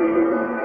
to you.